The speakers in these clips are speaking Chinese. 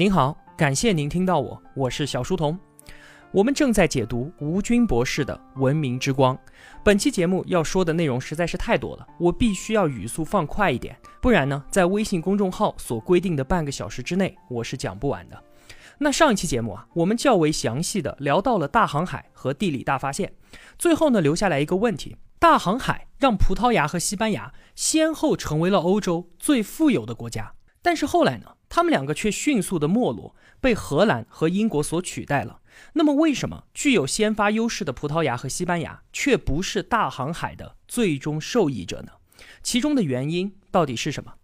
您好，感谢您听到我，我是小书童。我们正在解读吴军博士的《文明之光》。本期节目要说的内容实在是太多了，我必须要语速放快一点，不然呢，在微信公众号所规定的半个小时之内，我是讲不完的。那上一期节目啊，我们较为详细的聊到了大航海和地理大发现，最后呢，留下来一个问题：大航海让葡萄牙和西班牙先后成为了欧洲最富有的国家，但是后来呢，他们两个却迅速的没落，被荷兰和英国所取代了。那么，为什么具有先发优势的葡萄牙和西班牙却不是大航海的最终受益者呢？其中的原因到底是什么？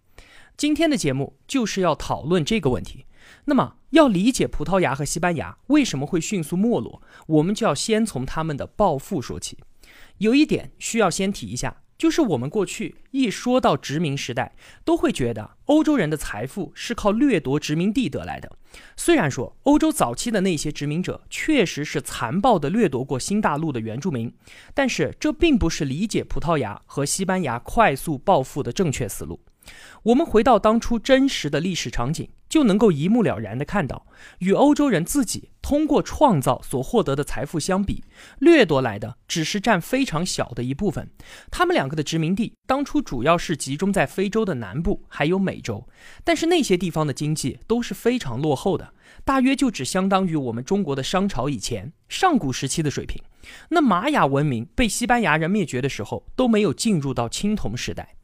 今天的节目就是要讨论这个问题。那么，要理解葡萄牙和西班牙为什么会迅速没落，我们就要先从他们的暴富说起。有一点需要先提一下，就是我们过去一说到殖民时代，都会觉得欧洲人的财富是靠掠夺殖民地得来的。虽然说欧洲早期的那些殖民者确实是残暴地掠夺过新大陆的原住民，但是这并不是理解葡萄牙和西班牙快速暴富的正确思路。我们回到当初真实的历史场景。就能够一目了然地看到，与欧洲人自己通过创造所获得的财富相比，掠夺来的只是占非常小的一部分。他们两个的殖民地当初主要是集中在非洲的南部，还有美洲，但是那些地方的经济都是非常落后的，大约就只相当于我们中国的商朝以前上古时期的水平。那玛雅文明被西班牙人灭绝的时候，都没有进入到青铜时代。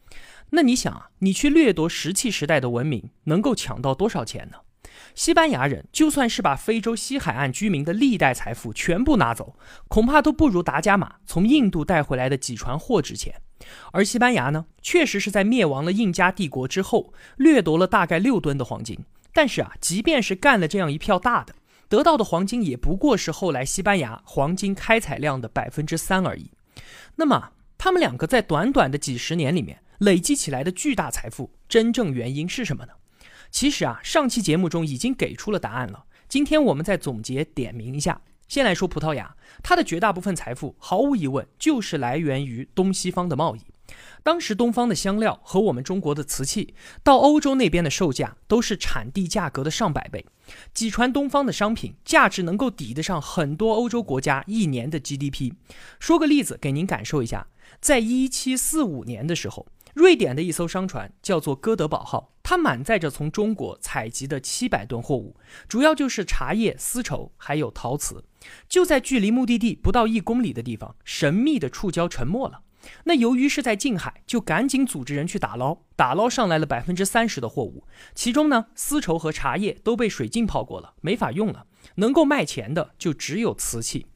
那你想啊，你去掠夺石器时代的文明，能够抢到多少钱呢？西班牙人就算是把非洲西海岸居民的历代财富全部拿走，恐怕都不如达伽马从印度带回来的几船货值钱。而西班牙呢，确实是在灭亡了印加帝国之后，掠夺了大概六吨的黄金。但是啊，即便是干了这样一票大的，得到的黄金也不过是后来西班牙黄金开采量的百分之三而已。那么，他们两个在短短的几十年里面。累积起来的巨大财富，真正原因是什么呢？其实啊，上期节目中已经给出了答案了。今天我们再总结点名一下。先来说葡萄牙，它的绝大部分财富毫无疑问就是来源于东西方的贸易。当时东方的香料和我们中国的瓷器到欧洲那边的售价都是产地价格的上百倍，几船东方的商品价值能够抵得上很多欧洲国家一年的 GDP。说个例子给您感受一下，在一七四五年的时候。瑞典的一艘商船叫做哥德堡号，它满载着从中国采集的七百吨货物，主要就是茶叶、丝绸还有陶瓷。就在距离目的地不到一公里的地方，神秘的触礁沉没了。那由于是在近海，就赶紧组织人去打捞，打捞上来了百分之三十的货物，其中呢，丝绸和茶叶都被水浸泡过了，没法用了，能够卖钱的就只有瓷器。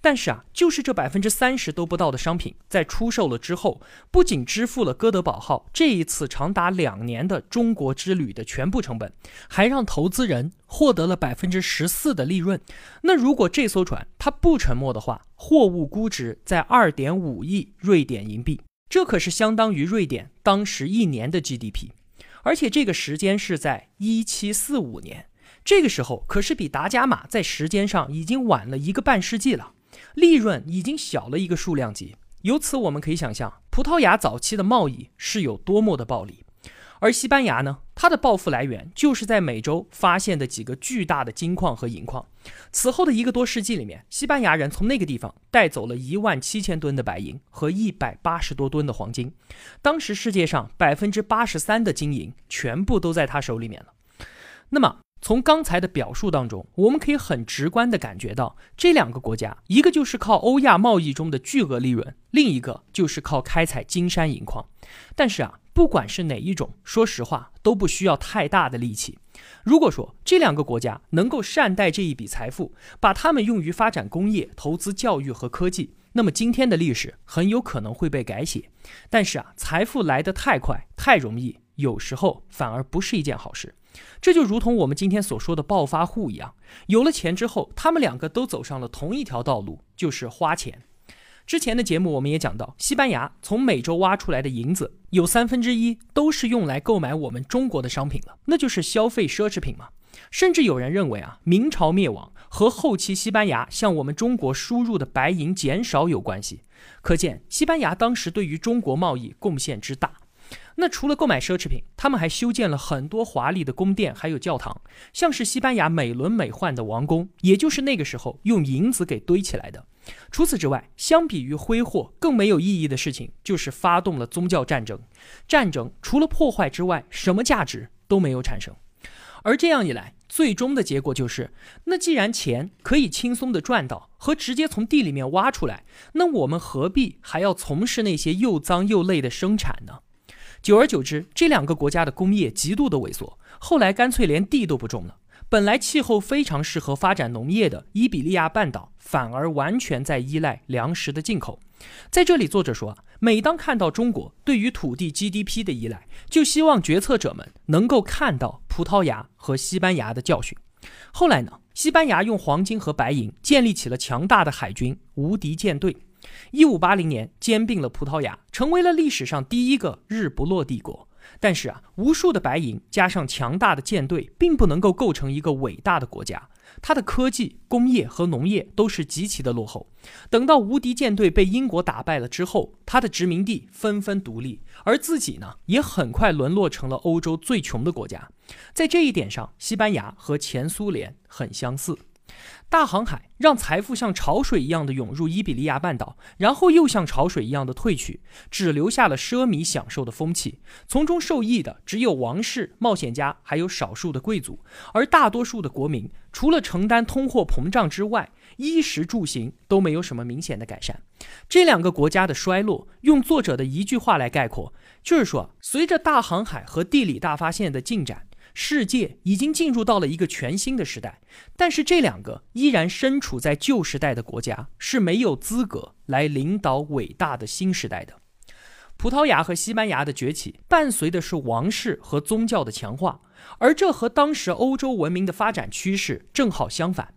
但是啊，就是这百分之三十都不到的商品，在出售了之后，不仅支付了哥德堡号这一次长达两年的中国之旅的全部成本，还让投资人获得了百分之十四的利润。那如果这艘船它不沉没的话，货物估值在二点五亿瑞典银币，这可是相当于瑞典当时一年的 GDP。而且这个时间是在一七四五年，这个时候可是比达伽马在时间上已经晚了一个半世纪了。利润已经小了一个数量级，由此我们可以想象，葡萄牙早期的贸易是有多么的暴利。而西班牙呢，它的暴富来源就是在美洲发现的几个巨大的金矿和银矿。此后的一个多世纪里面，西班牙人从那个地方带走了一万七千吨的白银和一百八十多吨的黄金。当时世界上百分之八十三的金银全部都在他手里面了。那么，从刚才的表述当中，我们可以很直观地感觉到，这两个国家，一个就是靠欧亚贸易中的巨额利润，另一个就是靠开采金山银矿。但是啊，不管是哪一种，说实话都不需要太大的力气。如果说这两个国家能够善待这一笔财富，把它们用于发展工业、投资教育和科技，那么今天的历史很有可能会被改写。但是啊，财富来得太快、太容易，有时候反而不是一件好事。这就如同我们今天所说的暴发户一样，有了钱之后，他们两个都走上了同一条道路，就是花钱。之前的节目我们也讲到，西班牙从美洲挖出来的银子有三分之一都是用来购买我们中国的商品了，那就是消费奢侈品嘛。甚至有人认为啊，明朝灭亡和后期西班牙向我们中国输入的白银减少有关系。可见西班牙当时对于中国贸易贡献之大。那除了购买奢侈品，他们还修建了很多华丽的宫殿，还有教堂，像是西班牙美轮美奂的王宫，也就是那个时候用银子给堆起来的。除此之外，相比于挥霍，更没有意义的事情就是发动了宗教战争。战争除了破坏之外，什么价值都没有产生。而这样一来，最终的结果就是，那既然钱可以轻松的赚到，和直接从地里面挖出来，那我们何必还要从事那些又脏又累的生产呢？久而久之，这两个国家的工业极度的萎缩，后来干脆连地都不种了。本来气候非常适合发展农业的伊比利亚半岛，反而完全在依赖粮食的进口。在这里，作者说，每当看到中国对于土地 GDP 的依赖，就希望决策者们能够看到葡萄牙和西班牙的教训。后来呢，西班牙用黄金和白银建立起了强大的海军、无敌舰队。一五八零年，兼并了葡萄牙，成为了历史上第一个日不落帝国。但是啊，无数的白银加上强大的舰队，并不能够构成一个伟大的国家。它的科技、工业和农业都是极其的落后。等到无敌舰队被英国打败了之后，它的殖民地纷纷独立，而自己呢，也很快沦落成了欧洲最穷的国家。在这一点上，西班牙和前苏联很相似。大航海让财富像潮水一样的涌入伊比利亚半岛，然后又像潮水一样的退去，只留下了奢靡享受的风气。从中受益的只有王室、冒险家，还有少数的贵族，而大多数的国民除了承担通货膨胀之外，衣食住行都没有什么明显的改善。这两个国家的衰落，用作者的一句话来概括，就是说，随着大航海和地理大发现的进展。世界已经进入到了一个全新的时代，但是这两个依然身处在旧时代的国家是没有资格来领导伟大的新时代的。葡萄牙和西班牙的崛起伴随的是王室和宗教的强化，而这和当时欧洲文明的发展趋势正好相反。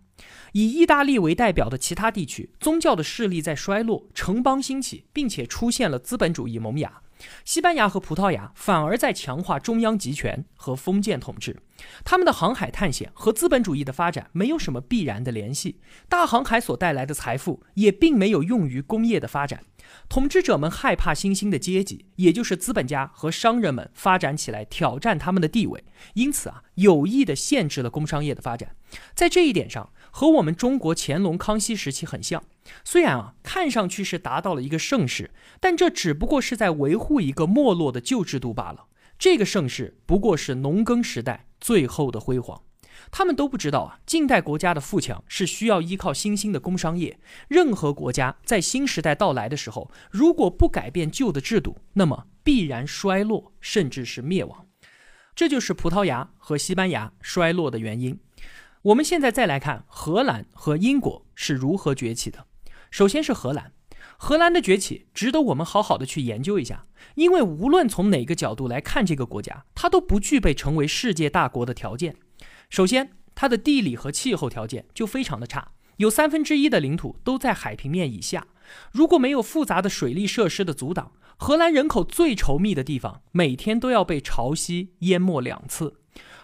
以意大利为代表的其他地区，宗教的势力在衰落，城邦兴起，并且出现了资本主义萌芽。西班牙和葡萄牙反而在强化中央集权和封建统治，他们的航海探险和资本主义的发展没有什么必然的联系。大航海所带来的财富也并没有用于工业的发展。统治者们害怕新兴的阶级，也就是资本家和商人们发展起来挑战他们的地位，因此啊，有意的限制了工商业的发展。在这一点上，和我们中国乾隆、康熙时期很像。虽然啊，看上去是达到了一个盛世，但这只不过是在维护一个没落的旧制度罢了。这个盛世不过是农耕时代最后的辉煌。他们都不知道啊，近代国家的富强是需要依靠新兴的工商业。任何国家在新时代到来的时候，如果不改变旧的制度，那么必然衰落，甚至是灭亡。这就是葡萄牙和西班牙衰落的原因。我们现在再来看荷兰和英国是如何崛起的。首先是荷兰，荷兰的崛起值得我们好好的去研究一下，因为无论从哪个角度来看这个国家，它都不具备成为世界大国的条件。首先，它的地理和气候条件就非常的差，有三分之一的领土都在海平面以下。如果没有复杂的水利设施的阻挡，荷兰人口最稠密的地方每天都要被潮汐淹没两次。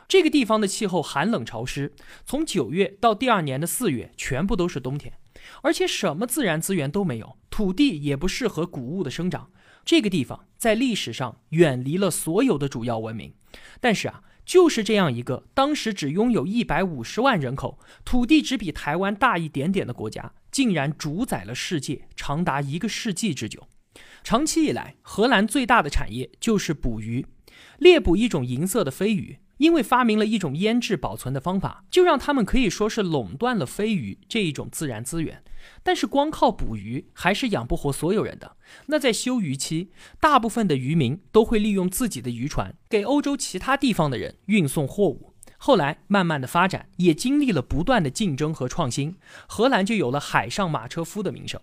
这个地方的气候寒冷潮湿，从九月到第二年的四月，全部都是冬天。而且什么自然资源都没有，土地也不适合谷物的生长。这个地方在历史上远离了所有的主要文明，但是啊，就是这样一个当时只拥有一百五十万人口、土地只比台湾大一点点的国家，竟然主宰了世界长达一个世纪之久。长期以来，荷兰最大的产业就是捕鱼，猎捕一种银色的飞鱼。因为发明了一种腌制保存的方法，就让他们可以说是垄断了飞鱼这一种自然资源。但是光靠捕鱼还是养不活所有人的。那在休渔期，大部分的渔民都会利用自己的渔船给欧洲其他地方的人运送货物。后来慢慢的发展，也经历了不断的竞争和创新，荷兰就有了海上马车夫的名声。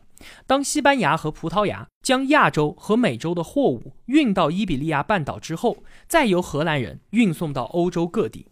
当西班牙和葡萄牙将亚洲和美洲的货物运到伊比利亚半岛之后，再由荷兰人运送到欧洲各地。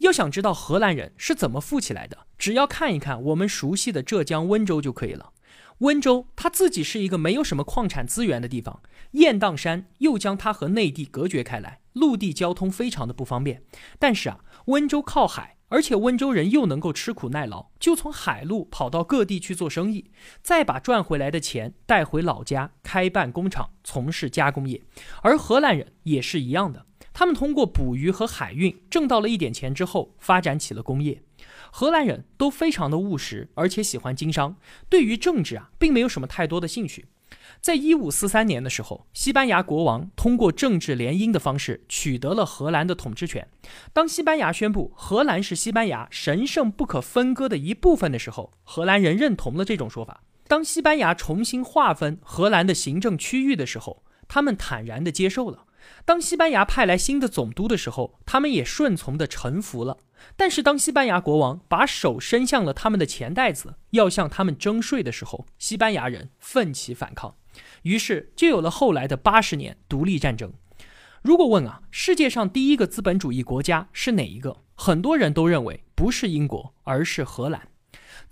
要想知道荷兰人是怎么富起来的，只要看一看我们熟悉的浙江温州就可以了。温州它自己是一个没有什么矿产资源的地方，雁荡山又将它和内地隔绝开来，陆地交通非常的不方便。但是啊，温州靠海。而且温州人又能够吃苦耐劳，就从海路跑到各地去做生意，再把赚回来的钱带回老家开办工厂，从事加工业。而荷兰人也是一样的，他们通过捕鱼和海运挣到了一点钱之后，发展起了工业。荷兰人都非常的务实，而且喜欢经商，对于政治啊，并没有什么太多的兴趣。在一五四三年的时候，西班牙国王通过政治联姻的方式取得了荷兰的统治权。当西班牙宣布荷兰是西班牙神圣不可分割的一部分的时候，荷兰人认同了这种说法。当西班牙重新划分荷兰的行政区域的时候，他们坦然地接受了。当西班牙派来新的总督的时候，他们也顺从地臣服了。但是，当西班牙国王把手伸向了他们的钱袋子，要向他们征税的时候，西班牙人奋起反抗。于是就有了后来的八十年独立战争。如果问啊，世界上第一个资本主义国家是哪一个？很多人都认为不是英国，而是荷兰。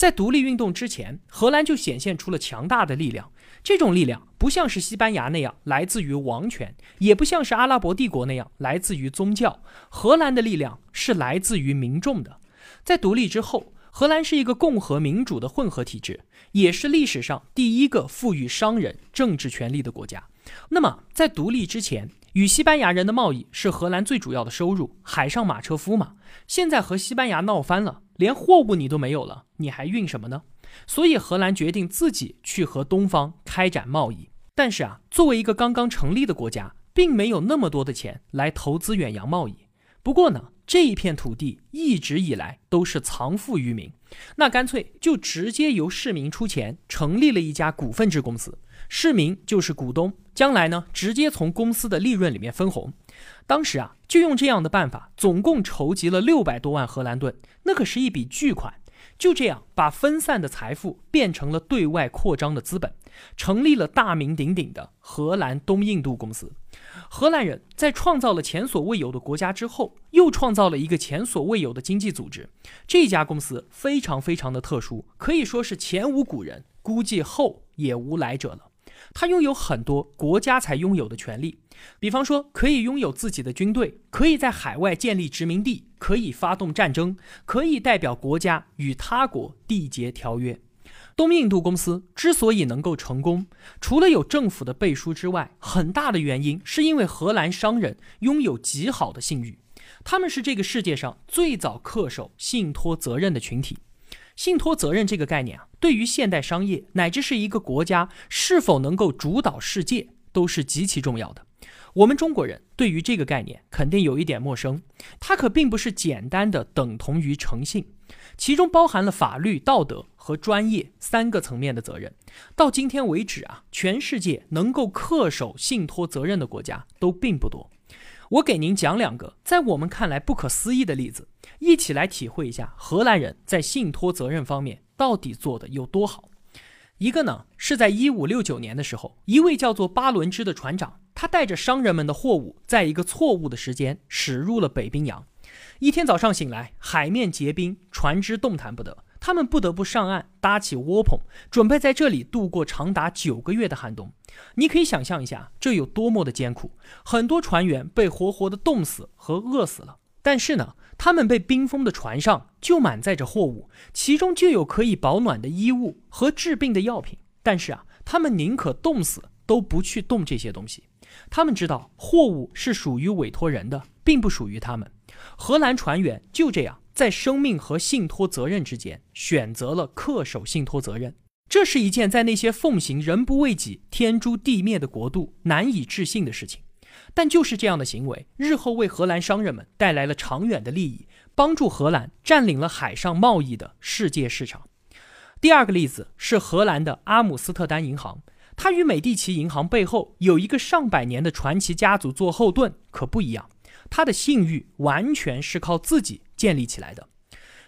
在独立运动之前，荷兰就显现出了强大的力量。这种力量不像是西班牙那样来自于王权，也不像是阿拉伯帝国那样来自于宗教。荷兰的力量是来自于民众的。在独立之后。荷兰是一个共和民主的混合体制，也是历史上第一个赋予商人政治权利的国家。那么，在独立之前，与西班牙人的贸易是荷兰最主要的收入，海上马车夫嘛。现在和西班牙闹翻了，连货物你都没有了，你还运什么呢？所以，荷兰决定自己去和东方开展贸易。但是啊，作为一个刚刚成立的国家，并没有那么多的钱来投资远洋贸易。不过呢。这一片土地一直以来都是藏富于民，那干脆就直接由市民出钱成立了一家股份制公司，市民就是股东，将来呢直接从公司的利润里面分红。当时啊就用这样的办法，总共筹集了六百多万荷兰盾，那可是一笔巨款。就这样把分散的财富变成了对外扩张的资本，成立了大名鼎鼎的荷兰东印度公司。荷兰人在创造了前所未有的国家之后，又创造了一个前所未有的经济组织。这家公司非常非常的特殊，可以说是前无古人，估计后也无来者了。他拥有很多国家才拥有的权利，比方说可以拥有自己的军队，可以在海外建立殖民地，可以发动战争，可以代表国家与他国缔结条约。东印度公司之所以能够成功，除了有政府的背书之外，很大的原因是因为荷兰商人拥有极好的信誉，他们是这个世界上最早恪守信托责任的群体。信托责任这个概念啊，对于现代商业乃至是一个国家是否能够主导世界，都是极其重要的。我们中国人对于这个概念肯定有一点陌生，它可并不是简单的等同于诚信。其中包含了法律、道德和专业三个层面的责任。到今天为止啊，全世界能够恪守信托责任的国家都并不多。我给您讲两个在我们看来不可思议的例子，一起来体会一下荷兰人在信托责任方面到底做的有多好。一个呢是在一五六九年的时候，一位叫做巴伦支的船长，他带着商人们的货物，在一个错误的时间驶入了北冰洋。一天早上醒来，海面结冰，船只动弹不得，他们不得不上岸搭起窝棚，准备在这里度过长达九个月的寒冬。你可以想象一下，这有多么的艰苦。很多船员被活活的冻死和饿死了。但是呢，他们被冰封的船上就满载着货物，其中就有可以保暖的衣物和治病的药品。但是啊，他们宁可冻死，都不去动这些东西。他们知道货物是属于委托人的，并不属于他们。荷兰船员就这样在生命和信托责任之间选择了恪守信托责任，这是一件在那些奉行人不为己、天诛地灭的国度难以置信的事情。但就是这样的行为，日后为荷兰商人们带来了长远的利益，帮助荷兰占领了海上贸易的世界市场。第二个例子是荷兰的阿姆斯特丹银行，它与美第奇银行背后有一个上百年的传奇家族做后盾，可不一样。它的信誉完全是靠自己建立起来的。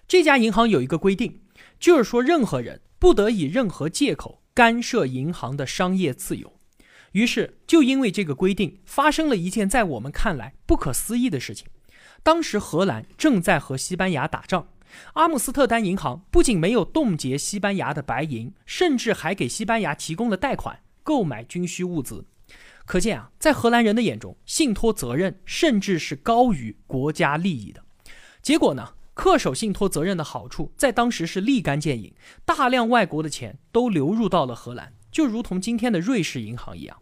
这家银行有一个规定，就是说任何人不得以任何借口干涉银行的商业自由。于是，就因为这个规定，发生了一件在我们看来不可思议的事情。当时荷兰正在和西班牙打仗，阿姆斯特丹银行不仅没有冻结西班牙的白银，甚至还给西班牙提供了贷款，购买军需物资。可见啊，在荷兰人的眼中，信托责任甚至是高于国家利益的。结果呢，恪守信托责任的好处在当时是立竿见影，大量外国的钱都流入到了荷兰，就如同今天的瑞士银行一样。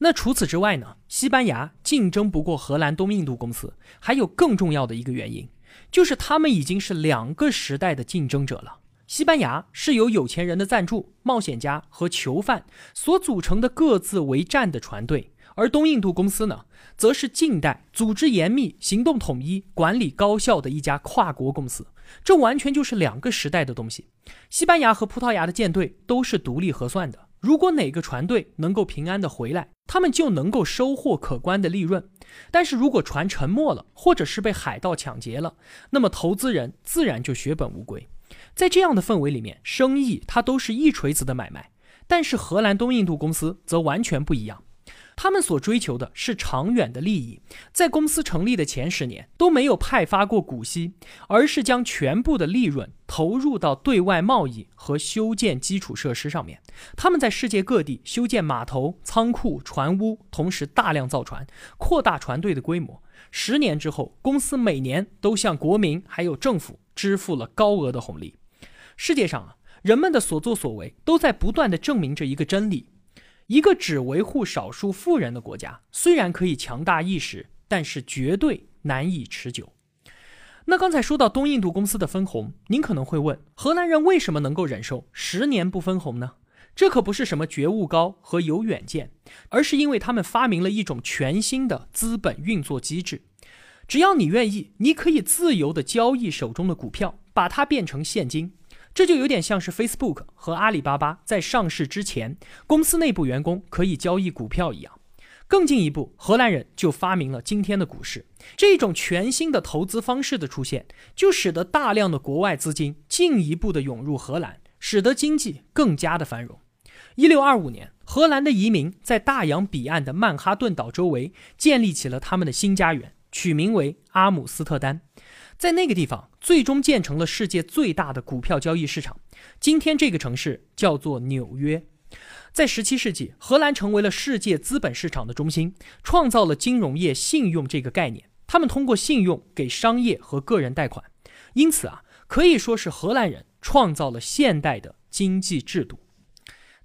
那除此之外呢？西班牙竞争不过荷兰东印度公司，还有更重要的一个原因，就是他们已经是两个时代的竞争者了。西班牙是由有钱人的赞助、冒险家和囚犯所组成的各自为战的船队，而东印度公司呢，则是近代组织严密、行动统一、管理高效的一家跨国公司。这完全就是两个时代的东西。西班牙和葡萄牙的舰队都是独立核算的。如果哪个船队能够平安的回来，他们就能够收获可观的利润。但是如果船沉没了，或者是被海盗抢劫了，那么投资人自然就血本无归。在这样的氛围里面，生意它都是一锤子的买卖。但是荷兰东印度公司则完全不一样。他们所追求的是长远的利益，在公司成立的前十年都没有派发过股息，而是将全部的利润投入到对外贸易和修建基础设施上面。他们在世界各地修建码头、仓库、船坞，同时大量造船，扩大船队的规模。十年之后，公司每年都向国民还有政府支付了高额的红利。世界上啊，人们的所作所为都在不断的证明着一个真理。一个只维护少数富人的国家，虽然可以强大一时，但是绝对难以持久。那刚才说到东印度公司的分红，您可能会问：荷兰人为什么能够忍受十年不分红呢？这可不是什么觉悟高和有远见，而是因为他们发明了一种全新的资本运作机制。只要你愿意，你可以自由的交易手中的股票，把它变成现金。这就有点像是 Facebook 和阿里巴巴在上市之前，公司内部员工可以交易股票一样。更进一步，荷兰人就发明了今天的股市。这种全新的投资方式的出现，就使得大量的国外资金进一步的涌入荷兰，使得经济更加的繁荣。一六二五年，荷兰的移民在大洋彼岸的曼哈顿岛周围建立起了他们的新家园，取名为阿姆斯特丹。在那个地方，最终建成了世界最大的股票交易市场。今天，这个城市叫做纽约。在17世纪，荷兰成为了世界资本市场的中心，创造了金融业信用这个概念。他们通过信用给商业和个人贷款，因此啊，可以说是荷兰人创造了现代的经济制度。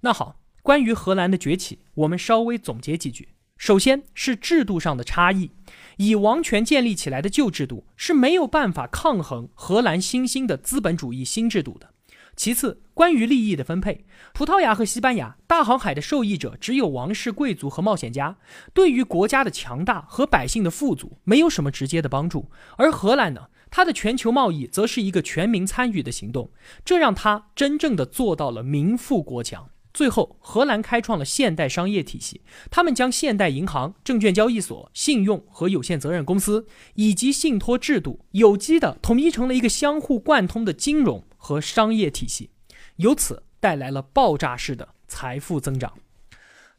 那好，关于荷兰的崛起，我们稍微总结几句。首先是制度上的差异。以王权建立起来的旧制度是没有办法抗衡荷兰新兴的资本主义新制度的。其次，关于利益的分配，葡萄牙和西班牙大航海的受益者只有王室贵族和冒险家，对于国家的强大和百姓的富足没有什么直接的帮助。而荷兰呢，它的全球贸易则是一个全民参与的行动，这让它真正的做到了民富国强。最后，荷兰开创了现代商业体系。他们将现代银行、证券交易所、信用和有限责任公司以及信托制度有机的统一成了一个相互贯通的金融和商业体系，由此带来了爆炸式的财富增长。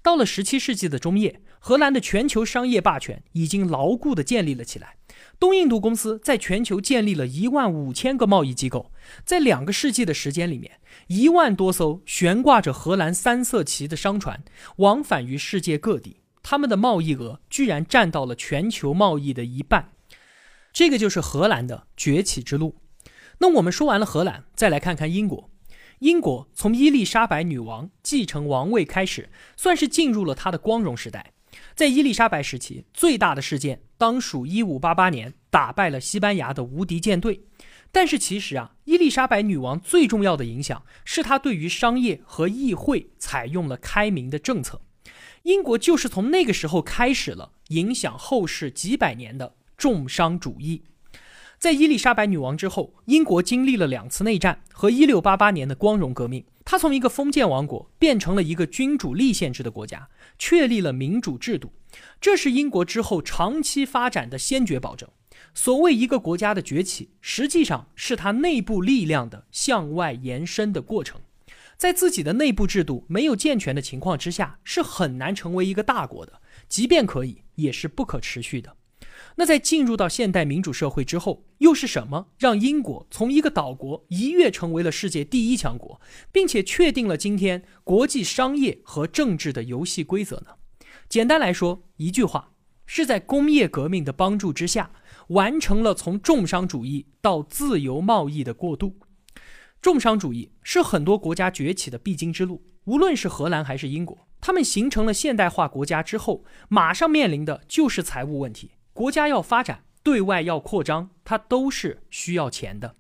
到了十七世纪的中叶，荷兰的全球商业霸权已经牢固地建立了起来。东印度公司在全球建立了一万五千个贸易机构，在两个世纪的时间里面，一万多艘悬挂着荷兰三色旗的商船往返于世界各地，他们的贸易额居然占到了全球贸易的一半。这个就是荷兰的崛起之路。那我们说完了荷兰，再来看看英国。英国从伊丽莎白女王继承王位开始，算是进入了她的光荣时代。在伊丽莎白时期，最大的事件当属1588年打败了西班牙的无敌舰队。但是其实啊，伊丽莎白女王最重要的影响是她对于商业和议会采用了开明的政策。英国就是从那个时候开始了影响后世几百年的重商主义。在伊丽莎白女王之后，英国经历了两次内战和1688年的光荣革命。它从一个封建王国变成了一个君主立宪制的国家，确立了民主制度，这是英国之后长期发展的先决保证。所谓一个国家的崛起，实际上是它内部力量的向外延伸的过程。在自己的内部制度没有健全的情况之下，是很难成为一个大国的，即便可以，也是不可持续的。那在进入到现代民主社会之后，又是什么让英国从一个岛国一跃成为了世界第一强国，并且确定了今天国际商业和政治的游戏规则呢？简单来说，一句话，是在工业革命的帮助之下，完成了从重商主义到自由贸易的过渡。重商主义是很多国家崛起的必经之路，无论是荷兰还是英国，他们形成了现代化国家之后，马上面临的就是财务问题。国家要发展，对外要扩张，它都是需要钱的。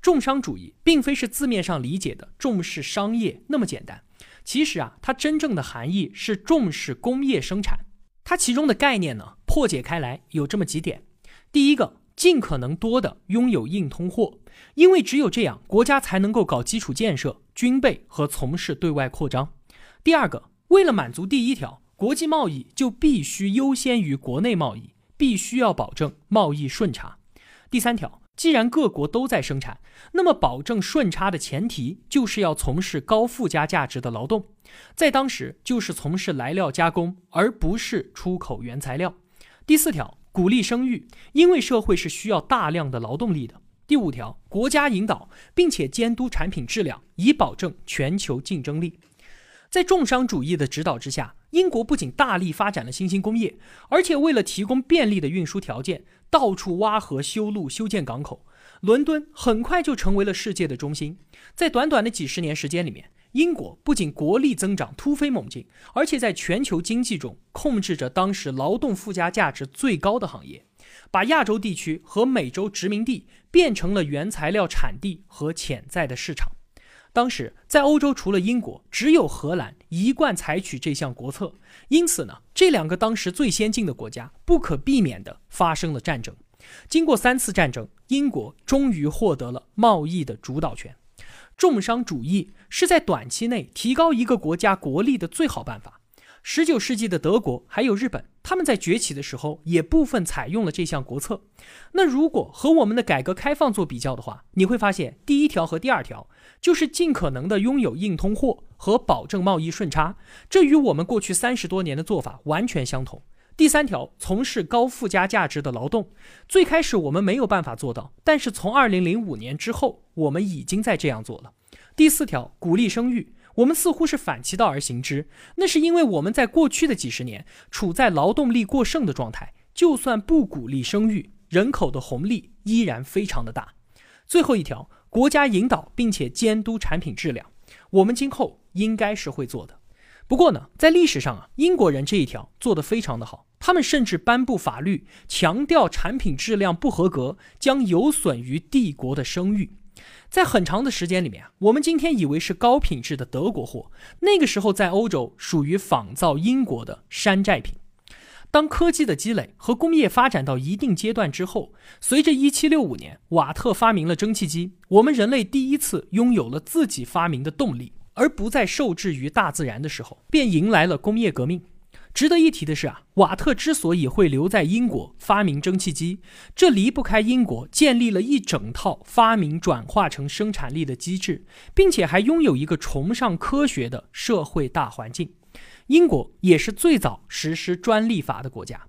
重商主义并非是字面上理解的重视商业那么简单，其实啊，它真正的含义是重视工业生产。它其中的概念呢，破解开来有这么几点：第一个，尽可能多的拥有硬通货，因为只有这样，国家才能够搞基础建设、军备和从事对外扩张；第二个，为了满足第一条，国际贸易就必须优先于国内贸易。必须要保证贸易顺差。第三条，既然各国都在生产，那么保证顺差的前提就是要从事高附加价值的劳动，在当时就是从事来料加工，而不是出口原材料。第四条，鼓励生育，因为社会是需要大量的劳动力的。第五条，国家引导并且监督产品质量，以保证全球竞争力。在重商主义的指导之下，英国不仅大力发展了新兴工业，而且为了提供便利的运输条件，到处挖河修路、修建港口。伦敦很快就成为了世界的中心。在短短的几十年时间里面，英国不仅国力增长突飞猛进，而且在全球经济中控制着当时劳动附加价值最高的行业，把亚洲地区和美洲殖民地变成了原材料产地和潜在的市场。当时在欧洲，除了英国，只有荷兰一贯采取这项国策。因此呢，这两个当时最先进的国家不可避免地发生了战争。经过三次战争，英国终于获得了贸易的主导权。重商主义是在短期内提高一个国家国力的最好办法。十九世纪的德国还有日本，他们在崛起的时候也部分采用了这项国策。那如果和我们的改革开放做比较的话，你会发现第一条和第二条就是尽可能的拥有硬通货和保证贸易顺差，这与我们过去三十多年的做法完全相同。第三条，从事高附加价值的劳动，最开始我们没有办法做到，但是从二零零五年之后，我们已经在这样做了。第四条，鼓励生育。我们似乎是反其道而行之，那是因为我们在过去的几十年处在劳动力过剩的状态，就算不鼓励生育，人口的红利依然非常的大。最后一条，国家引导并且监督产品质量，我们今后应该是会做的。不过呢，在历史上啊，英国人这一条做得非常的好，他们甚至颁布法律，强调产品质量不合格将有损于帝国的声誉。在很长的时间里面，我们今天以为是高品质的德国货，那个时候在欧洲属于仿造英国的山寨品。当科技的积累和工业发展到一定阶段之后，随着1765年瓦特发明了蒸汽机，我们人类第一次拥有了自己发明的动力，而不再受制于大自然的时候，便迎来了工业革命。值得一提的是啊，瓦特之所以会留在英国发明蒸汽机，这离不开英国建立了一整套发明转化成生产力的机制，并且还拥有一个崇尚科学的社会大环境。英国也是最早实施专利法的国家。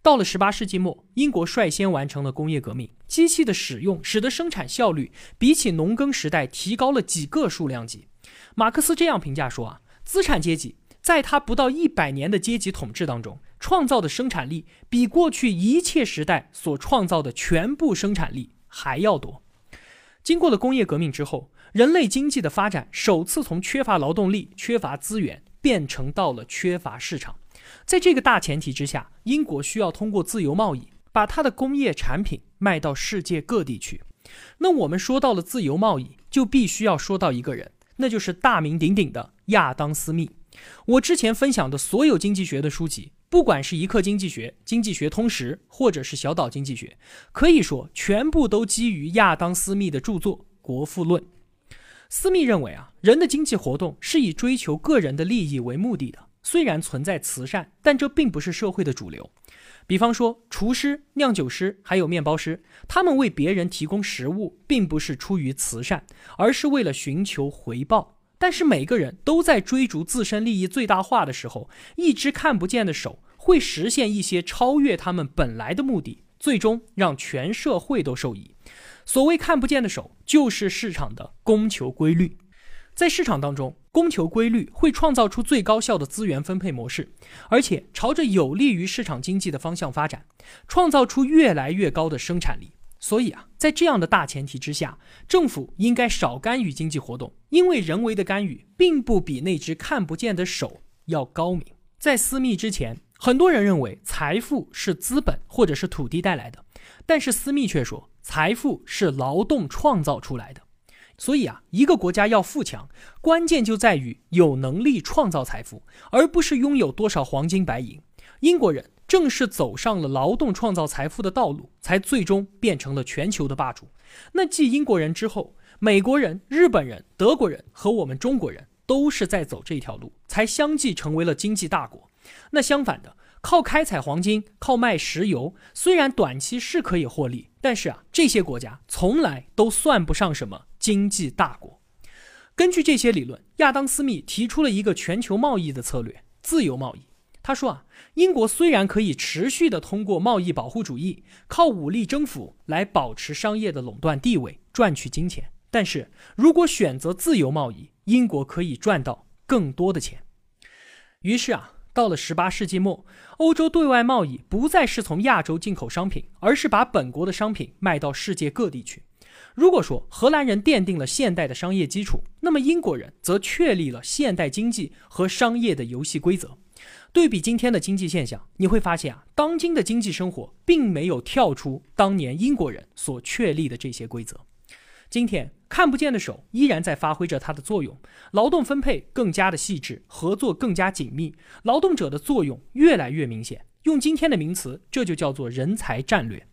到了十八世纪末，英国率先完成了工业革命，机器的使用使得生产效率比起农耕时代提高了几个数量级。马克思这样评价说啊，资产阶级。在他不到一百年的阶级统治当中，创造的生产力比过去一切时代所创造的全部生产力还要多。经过了工业革命之后，人类经济的发展首次从缺乏劳动力、缺乏资源，变成到了缺乏市场。在这个大前提之下，英国需要通过自由贸易，把它的工业产品卖到世界各地去。那我们说到了自由贸易，就必须要说到一个人，那就是大名鼎鼎的亚当·斯密。我之前分享的所有经济学的书籍，不管是一课经济学、经济学通识，或者是小岛经济学，可以说全部都基于亚当·斯密的著作《国富论》。斯密认为啊，人的经济活动是以追求个人的利益为目的的。虽然存在慈善，但这并不是社会的主流。比方说，厨师、酿酒师还有面包师，他们为别人提供食物，并不是出于慈善，而是为了寻求回报。但是每个人都在追逐自身利益最大化的时候，一只看不见的手会实现一些超越他们本来的目的，最终让全社会都受益。所谓看不见的手，就是市场的供求规律。在市场当中，供求规律会创造出最高效的资源分配模式，而且朝着有利于市场经济的方向发展，创造出越来越高的生产力。所以啊，在这样的大前提之下，政府应该少干预经济活动，因为人为的干预并不比那只看不见的手要高明。在私密之前，很多人认为财富是资本或者是土地带来的，但是私密却说财富是劳动创造出来的。所以啊，一个国家要富强，关键就在于有能力创造财富，而不是拥有多少黄金白银。英国人。正是走上了劳动创造财富的道路，才最终变成了全球的霸主。那继英国人之后，美国人、日本人、德国人和我们中国人都是在走这条路，才相继成为了经济大国。那相反的，靠开采黄金、靠卖石油，虽然短期是可以获利，但是啊，这些国家从来都算不上什么经济大国。根据这些理论，亚当·斯密提出了一个全球贸易的策略——自由贸易。他说啊，英国虽然可以持续的通过贸易保护主义，靠武力征服来保持商业的垄断地位，赚取金钱，但是如果选择自由贸易，英国可以赚到更多的钱。于是啊，到了十八世纪末，欧洲对外贸易不再是从亚洲进口商品，而是把本国的商品卖到世界各地去。如果说荷兰人奠定了现代的商业基础，那么英国人则确立了现代经济和商业的游戏规则。对比今天的经济现象，你会发现啊，当今的经济生活并没有跳出当年英国人所确立的这些规则。今天看不见的手依然在发挥着它的作用，劳动分配更加的细致，合作更加紧密，劳动者的作用越来越明显。用今天的名词，这就叫做人才战略。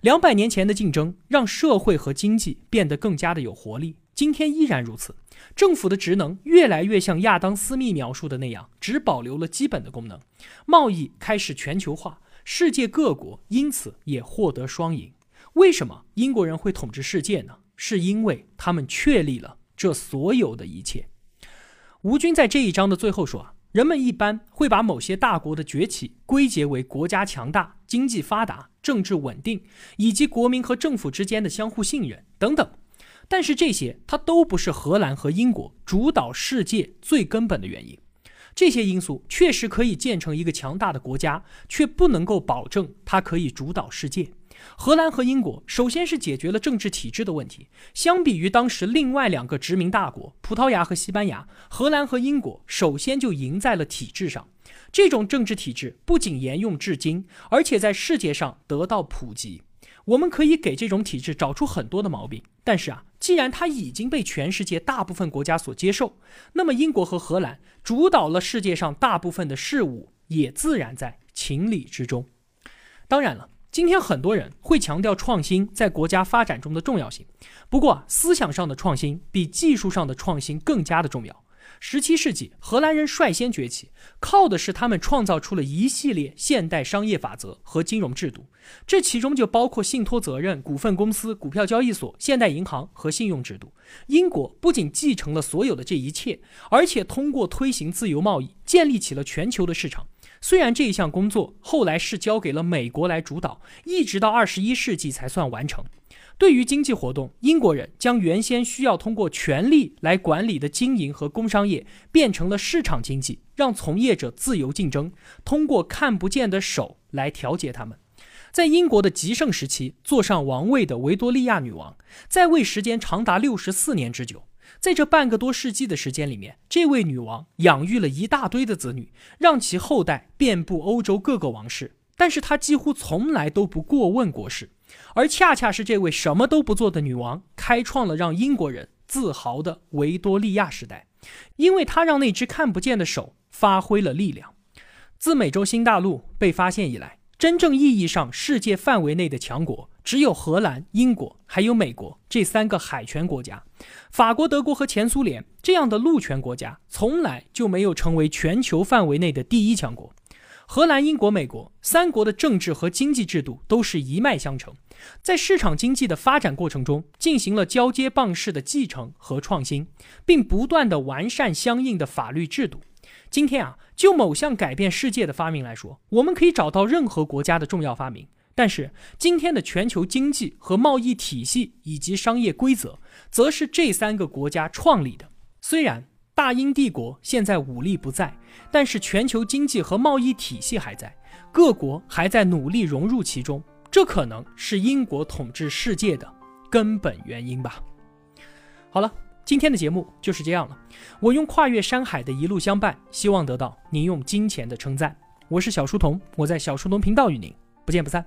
两百年前的竞争让社会和经济变得更加的有活力，今天依然如此。政府的职能越来越像亚当·斯密描述的那样，只保留了基本的功能。贸易开始全球化，世界各国因此也获得双赢。为什么英国人会统治世界呢？是因为他们确立了这所有的一切。吴军在这一章的最后说啊，人们一般会把某些大国的崛起归结为国家强大、经济发达、政治稳定，以及国民和政府之间的相互信任等等。但是这些，它都不是荷兰和英国主导世界最根本的原因。这些因素确实可以建成一个强大的国家，却不能够保证它可以主导世界。荷兰和英国首先是解决了政治体制的问题。相比于当时另外两个殖民大国葡萄牙和西班牙，荷兰和英国首先就赢在了体制上。这种政治体制不仅沿用至今，而且在世界上得到普及。我们可以给这种体制找出很多的毛病，但是啊，既然它已经被全世界大部分国家所接受，那么英国和荷兰主导了世界上大部分的事物，也自然在情理之中。当然了，今天很多人会强调创新在国家发展中的重要性，不过思想上的创新比技术上的创新更加的重要。十七世纪，荷兰人率先崛起，靠的是他们创造出了一系列现代商业法则和金融制度，这其中就包括信托责任、股份公司、股票交易所、现代银行和信用制度。英国不仅继承了所有的这一切，而且通过推行自由贸易，建立起了全球的市场。虽然这一项工作后来是交给了美国来主导，一直到二十一世纪才算完成。对于经济活动，英国人将原先需要通过权力来管理的经营和工商业变成了市场经济，让从业者自由竞争，通过看不见的手来调节他们。在英国的极盛时期，坐上王位的维多利亚女王在位时间长达六十四年之久。在这半个多世纪的时间里面，这位女王养育了一大堆的子女，让其后代遍布欧洲各个王室。但是她几乎从来都不过问国事。而恰恰是这位什么都不做的女王，开创了让英国人自豪的维多利亚时代，因为她让那只看不见的手发挥了力量。自美洲新大陆被发现以来，真正意义上世界范围内的强国只有荷兰、英国还有美国这三个海权国家。法国、德国和前苏联这样的陆权国家，从来就没有成为全球范围内的第一强国。荷兰、英国、美国三国的政治和经济制度都是一脉相承，在市场经济的发展过程中进行了交接棒式的继承和创新，并不断的完善相应的法律制度。今天啊，就某项改变世界的发明来说，我们可以找到任何国家的重要发明。但是今天的全球经济和贸易体系以及商业规则，则是这三个国家创立的。虽然大英帝国现在武力不在，但是全球经济和贸易体系还在，各国还在努力融入其中。这可能是英国统治世界的根本原因吧。好了，今天的节目就是这样了。我用跨越山海的一路相伴，希望得到您用金钱的称赞。我是小书童，我在小书童频道与您不见不散。